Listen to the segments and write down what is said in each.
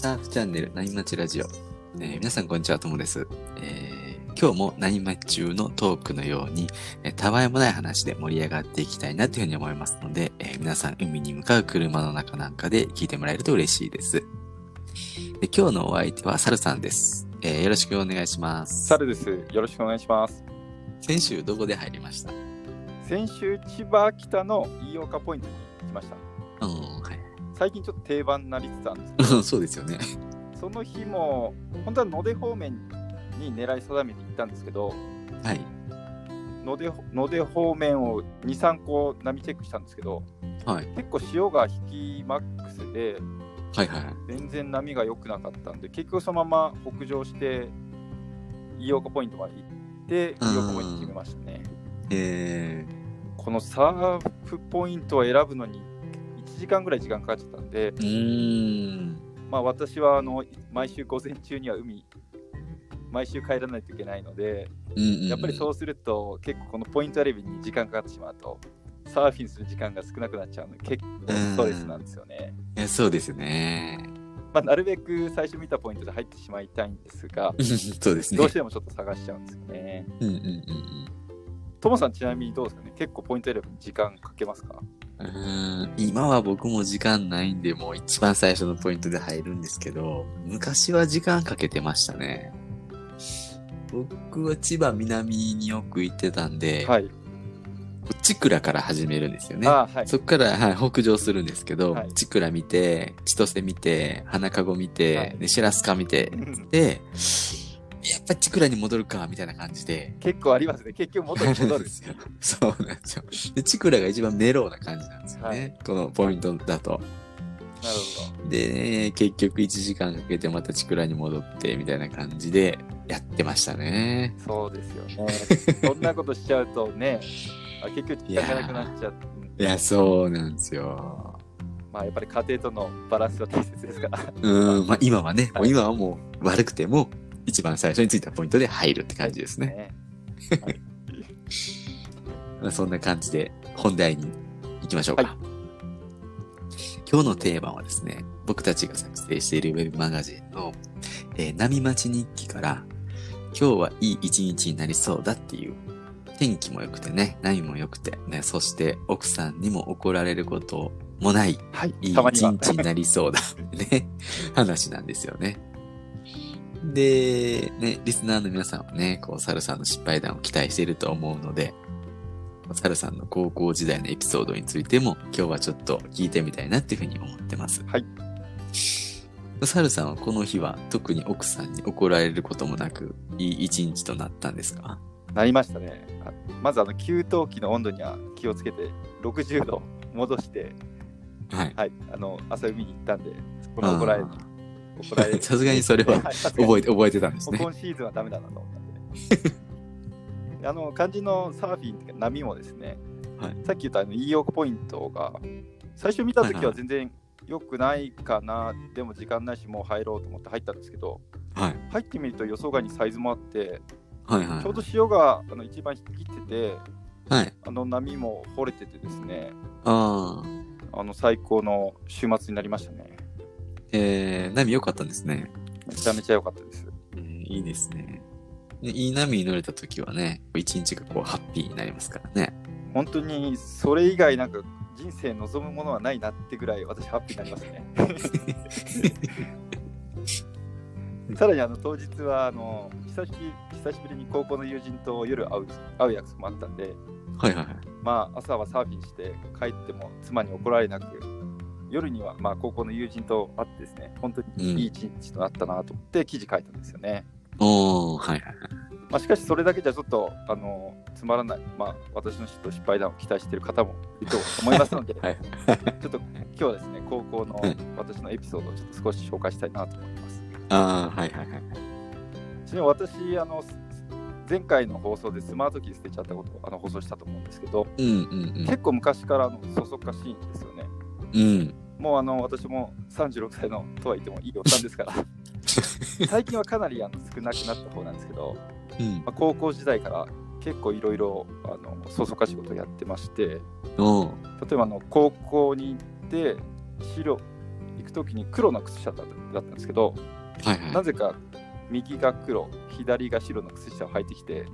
サーフチャンネル、ナインマッチラジオ。えー皆さん、こんにちは、ともです。えー今日もナインマッチ中のトークのように、えーたわいもない話で盛り上がっていきたいなというふうに思いますので、えー皆さん、海に向かう車の中なんかで聞いてもらえると嬉しいです。で今日のお相手は、サルさんです。えーよろしくお願いします。サルです。よろしくお願いします。先週、どこで入りました？先週、千葉北の飯岡ポイントに来ました。うん、はい。最近ちょっと定番になりつつあるんですけど、そうですよね。その日も、本当は野出方面に狙い定めて行ったんですけど、はい。野出野出方面を2、3個波チェックしたんですけど、はい。結構潮が引きマックスで、はいはい。全然波が良くなかったんで、結局そのまま北上して、飯岡ポイントまで行って、飯岡ポイント決めましたね。えこのサーフポイントを選ぶのに1時間ぐらい時間かかっちゃったんで、ー、うーん。まあ、私はあの毎週午前中には海、毎週帰らないといけないので、うんうんうんやっぱりそうすると、結構このポイント選びに時間かかってしまうと、サーフィンする時間が少なくなっちゃうので、結構ストレスなんですよね。いやそうですね。まあ、なるべく最初見たポイントで入ってしまいたいんですが、そうですね。どうしてもちょっと探しちゃうんですよね。うんうんうんともさん、ちなみにどうですかね？結構ポイント選びに時間かけますか？うん。今は僕も時間ないんで、もう一番最初のポイントで入るんですけど、昔は時間かけてましたね。僕は千葉南によく行ってたんで、はい。チクラから始めるんですよね。あはい。そこから、はい、北上するんですけど、はいチクラ見て、千歳見て、花かご見て、はいでシェラスカ見て、で、やっぱチクラに戻るか、みたいな感じで。結構ありますね。結局元に戻る。ですよ。そうなんですよ。で、チクラが一番メローな感じなんですよね。はいこのポイントだと。なるほで、ね、結局1時間かけてまたチクラに戻って、みたいな感じでやってましたね。ど。そうですよね。そんなことしちゃうとね、あ結局時間がなくなっちゃう。いや、そうなんですよ。まあやっぱり家庭とのバランスは大切ですから。うん、まあ今はね、はいもう今はもう悪くても、一番最初についたポイントで入るって感じですね。ね。はいまあ そんな感じで本題に行きましょうか。は今日のテーマはですね、僕たちが作成しているウェブマガジンの、えー波待ち日記から、今日はいい一日になりそうだっていう、天気も良くてね、波も良くて、ね、そして奥さんにも怒られることもない、はいいい。一日になりそうだ、ね、話なんですよね。で、ね、リスナーの皆さんはね、こう、サルさんの失敗談を期待していると思うので、サルさんの高校時代のエピソードについても、今日はちょっと聞いてみたいなっていうふうに思ってます。はい。サルさんはこの日は特に奥さんに怒られることもなく、いい一日となったんですか？なりましたね。あまずあの給湯器の温度には気をつけて60度戻して、はい。はい、あの朝海に行ったんで、そこに怒られる。怒られる。さすがにそれは 覚えて、覚えてたんですね。今シーズンはダメだなと思ったんで。で あの肝心のサーフィンっていうか波もですね、はいさっき言ったあの E オークポイントが最初見たときは全然良くないかな、でも時間ないしもう入ろうと思って入ったんですけど、はい。入ってみると予想外にサイズもあって、はいはい。ちょうど潮があの一番引き切ってて、はい。あの波も掘れててですね、ああ。あの最高の週末になりましたね。えー、波良かったんですね。めちゃめちゃ良かったです。えーいいですね。でいい波に乗れた時はね、一日がこうハッピーになりますからね。本当にそれ以外なんか人生望むものはないなってぐらい私ハッピーになりますね。さらにあの当日はあの久しぶり久しぶりに高校の友人と夜会う会う約束もあったんで、はいはいはい。まあ朝はサーフィンして帰っても妻に怒られなく、夜にはまあ高校の友人と会ってですね、本当にいい一日となったなと思って記事書いたんですよね。おー、はいはいはい。まあ、しかしそれだけじゃちょっとあのつまらない、まあ、私の失敗談を期待している方もいると思いますので、はい。ちょっと今日はですね、高校のうん私のエピソードをちょっと少し紹介したいなと思います。あー、はいはいはい。ちなみに私、あの前回の放送でスマートキー捨てちゃったことをあの放送したと思うんですけど、うんうん結構昔からあのそそっかしいんですよね。うん。うん。もうあの私も36歳のとは言ってもいいおっさんですから、最近はかなりあの少なくなった方なんですけど、うん。まあ、高校時代から結構いろいろそそかしいことをやってまして。例えばあの高校に行って、白、行くくときに黒の靴下だったんですけど、はいはい。なぜか右が黒、左が白の靴下を履いてきて、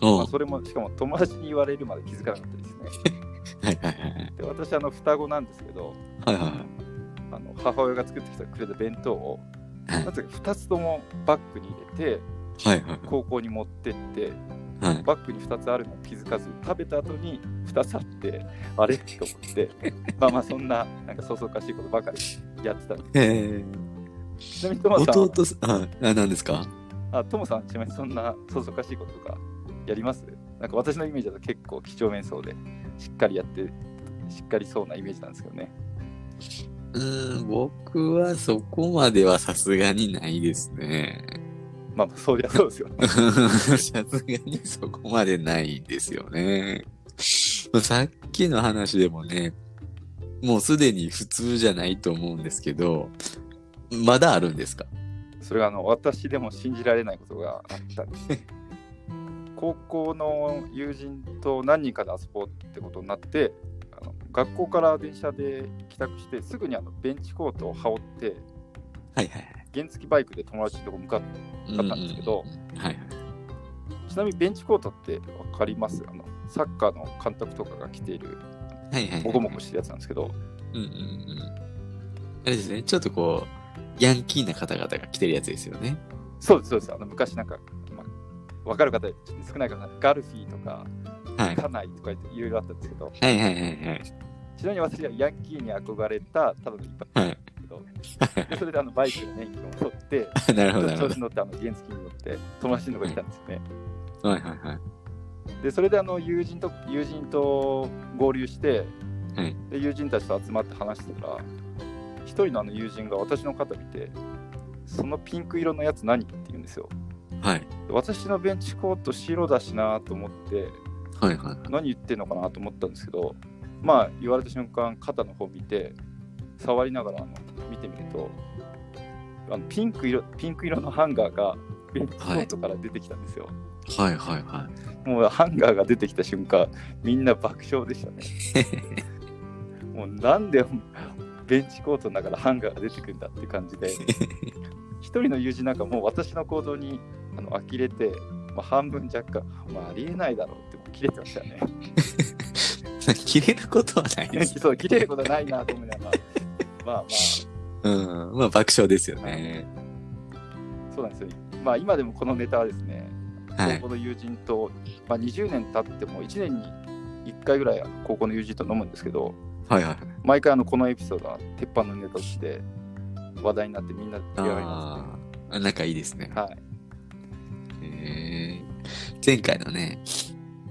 まあ、それもしかも友達に言われるまで気づかなかったですね。はいはいはい。で私あの双子なんですけど、はいはいはい。あの母親が作ってきてくれた弁当を、はい。なぜか2つともバッグに入れて、はいはい高校に持ってって、はい。バッグに2つあるのを気づかず、食べた後に2つあって、あれ？と思って、まあまあそんな、なんかそそかしいことばかりやってたんです。えちなみにトモさんは、弟あ、あ何ですか？あトモさん、ちなみにそんなそそかしいこととかやります？なんか私のイメージだと結構几帳面そうで、しっかりやって、しっかりそうなイメージなんですけどね。うーん、僕はそこまではさすがにないですね。まあまあ、そりゃそうですよね。さすがにそこまでないですよね。さっきの話でもね、もうすでに普通じゃないと思うんですけど、まだあるんですか？それがあの私でも信じられないことがあったんです。高校の友人と何人かで遊ぼうってことになって、学校から電車で帰宅して、すぐにあのベンチコートを羽織って、はいはい原付バイクで友達のとこ向かったんですけどはいはい。ちなみにベンチコートって分かります？あのサッカーの監督とかが着ている、はいはいはい。もこもこしてるやつなんですけど、うんうんうん。あれですね、ちょっとこう、ヤンキーな方々が着てるやつですよね。そうです、そうです。あの昔なんか、まあ、分かる方少ないかな、ガルフィーとか、はい。家内とかいろいろあったんですけど、はいはいはいはい。ちなみに私はヤンキーに憧れたただの一般はい。人ですけど、でそれであのバイクの免許を取って、なるほど調子に乗ってあの原付に乗って友達のとこに来たんですよね。ど。はいはいはい。で、それであの友人と友人と合流して、はいで友人たちと集まって話してたら、一人のあの友人が私の肩見て、そのピンク色のやつ何って言うんですよ。はい。で私のベンチコート白だしなと思って、はいはい。何言ってんのかなと思ったんですけど、まあ言われた瞬間、肩の方見て、触りながらあの見てみると、あのピンク色ピンク色のハンガーがベンチコートから出てきたんですよ。はいはいはい。もうハンガーが出てきた瞬間、みんな爆笑でしたね。もうなんでベンチコートの中からハンガーが出てくるんだって感じで、一人の友人なんかもう私の行動にあの呆れて、まあ、半分若干、まあ、ありえないだろうって切れてましたね。着れることはないです。そう、切れることはないなと思いながら、まあまあ、うん。まあ爆笑ですよね。そうなんですよ。まあ今でもこのネタはですね、はい高校の友人と、まあ、20年経っても1年に1回ぐらい高校の友人と飲むんですけど、はいはい。毎回あのこのエピソードは鉄板のネタとして話題になってみんなで上がりまああ、仲いいですねす。ね。はい。へー前回のね、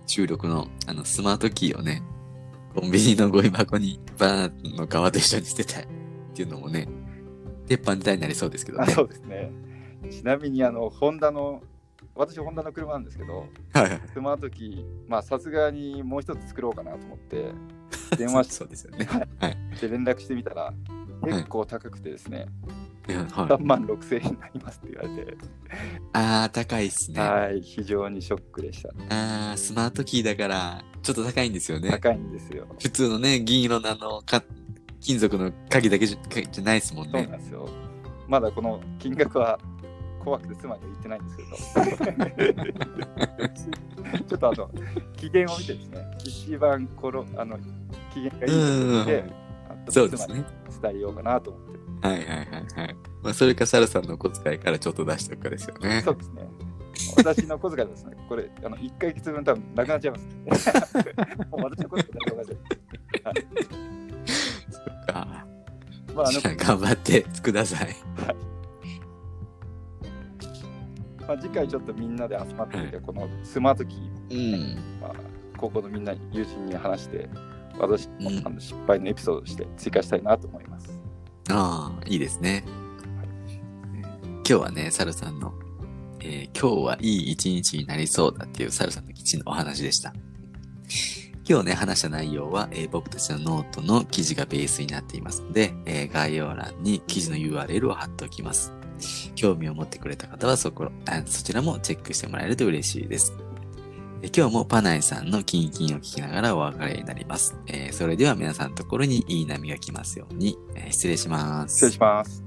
収録のあのスマートキーをね、コンビニのゴミ箱にバーンの側と一緒に捨てたっていうのもね、鉄板ネタになりそうですけどね。あそうですね。ちなみにあの、ホンダの、私、ホンダの車なんですけど、はいはい。スマートキー、まあさすがにもう一つ作ろうかなと思って、電話しそうですよね。て連絡してみたら、結構高くてですね、はい、3万6千円になりますって言われて、ああ、高いっすね。はい、非常にショックでした。ああ、スマートキーだから、ちょっと高いんですよね。高いんですよ。普通のね、銀色のあの、か金属の鍵だけじゃかじゃないですもんそうなね。んですよ。まだこの金額は怖くて妻には言ってないんですけど、ちょっとあの、機嫌を見てですね、一番この、あの、機嫌がいいので、そうですね。伝えようかなと思って。はいはいはいはい。まあ、それか、サルさんのお小遣いからちょっと出しておくかですよね。そうですね。私の小遣いはですね、これ、あの1ヶ月分多分なくなっちゃいます。もう私の小遣いなくなっちゃう。か。まあ、あの頑張ってください。まあ、次回ちょっとみんなで集まってみて、このスマートキー、うん。まあ、高校のみんなに友人に話して、私のうんあの失敗のエピソードとして追加したいなと思います。ああ、いいですね。今日はね、サルさんの、えー今日はいい一日になりそうだっていうサルさんの基地のお話でした。今日ね、話した内容は、えー僕たちのノートの記事がベースになっていますので、えー概要欄に記事の URL を貼っておきます。興味を持ってくれた方はそこ、あそちらもチェックしてもらえると嬉しいです。え今日もパナイさんのキンキンを聞きながらお別れになります。えーそれでは皆さんのところにいい波が来ますように、えー失礼します。失礼します。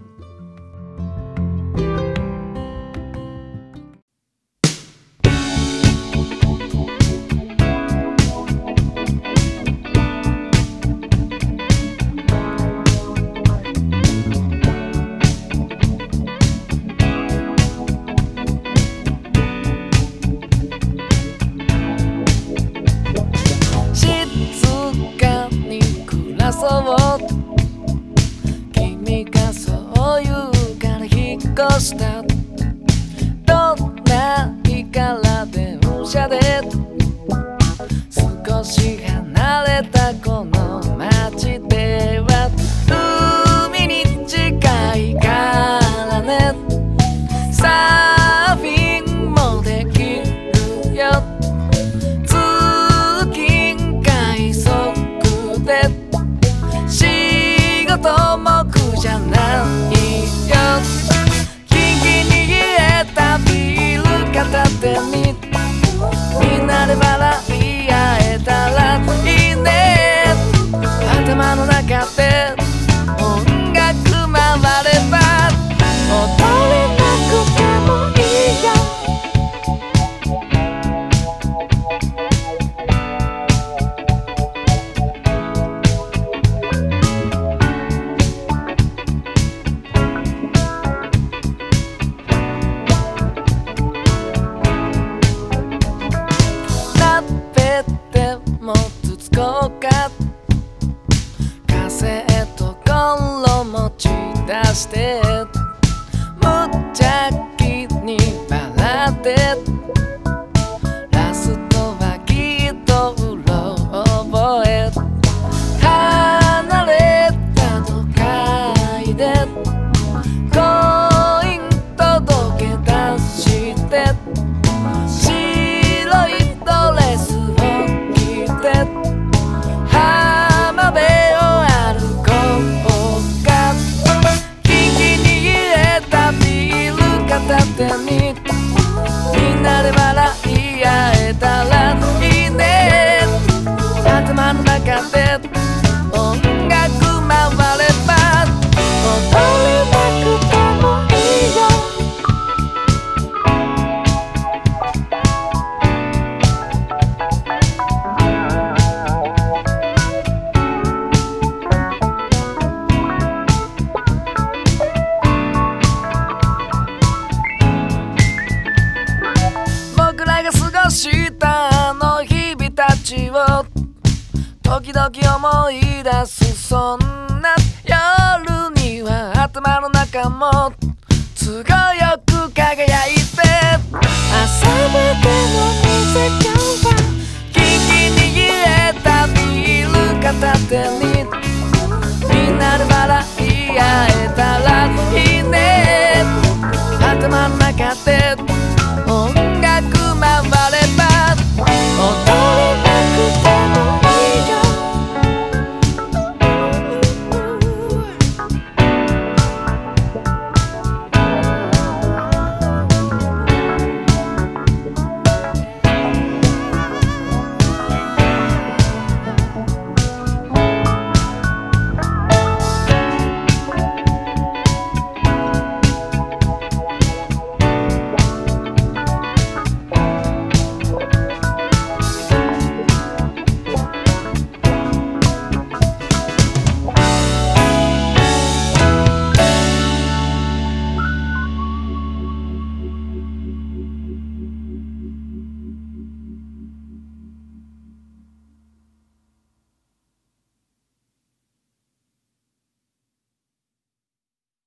時々思い出すそんな夜には頭の中も都合よく輝いて。朝までの水せちは聞きにンにえたビール片手に。みんなで笑い合えたらいいね。頭の中で。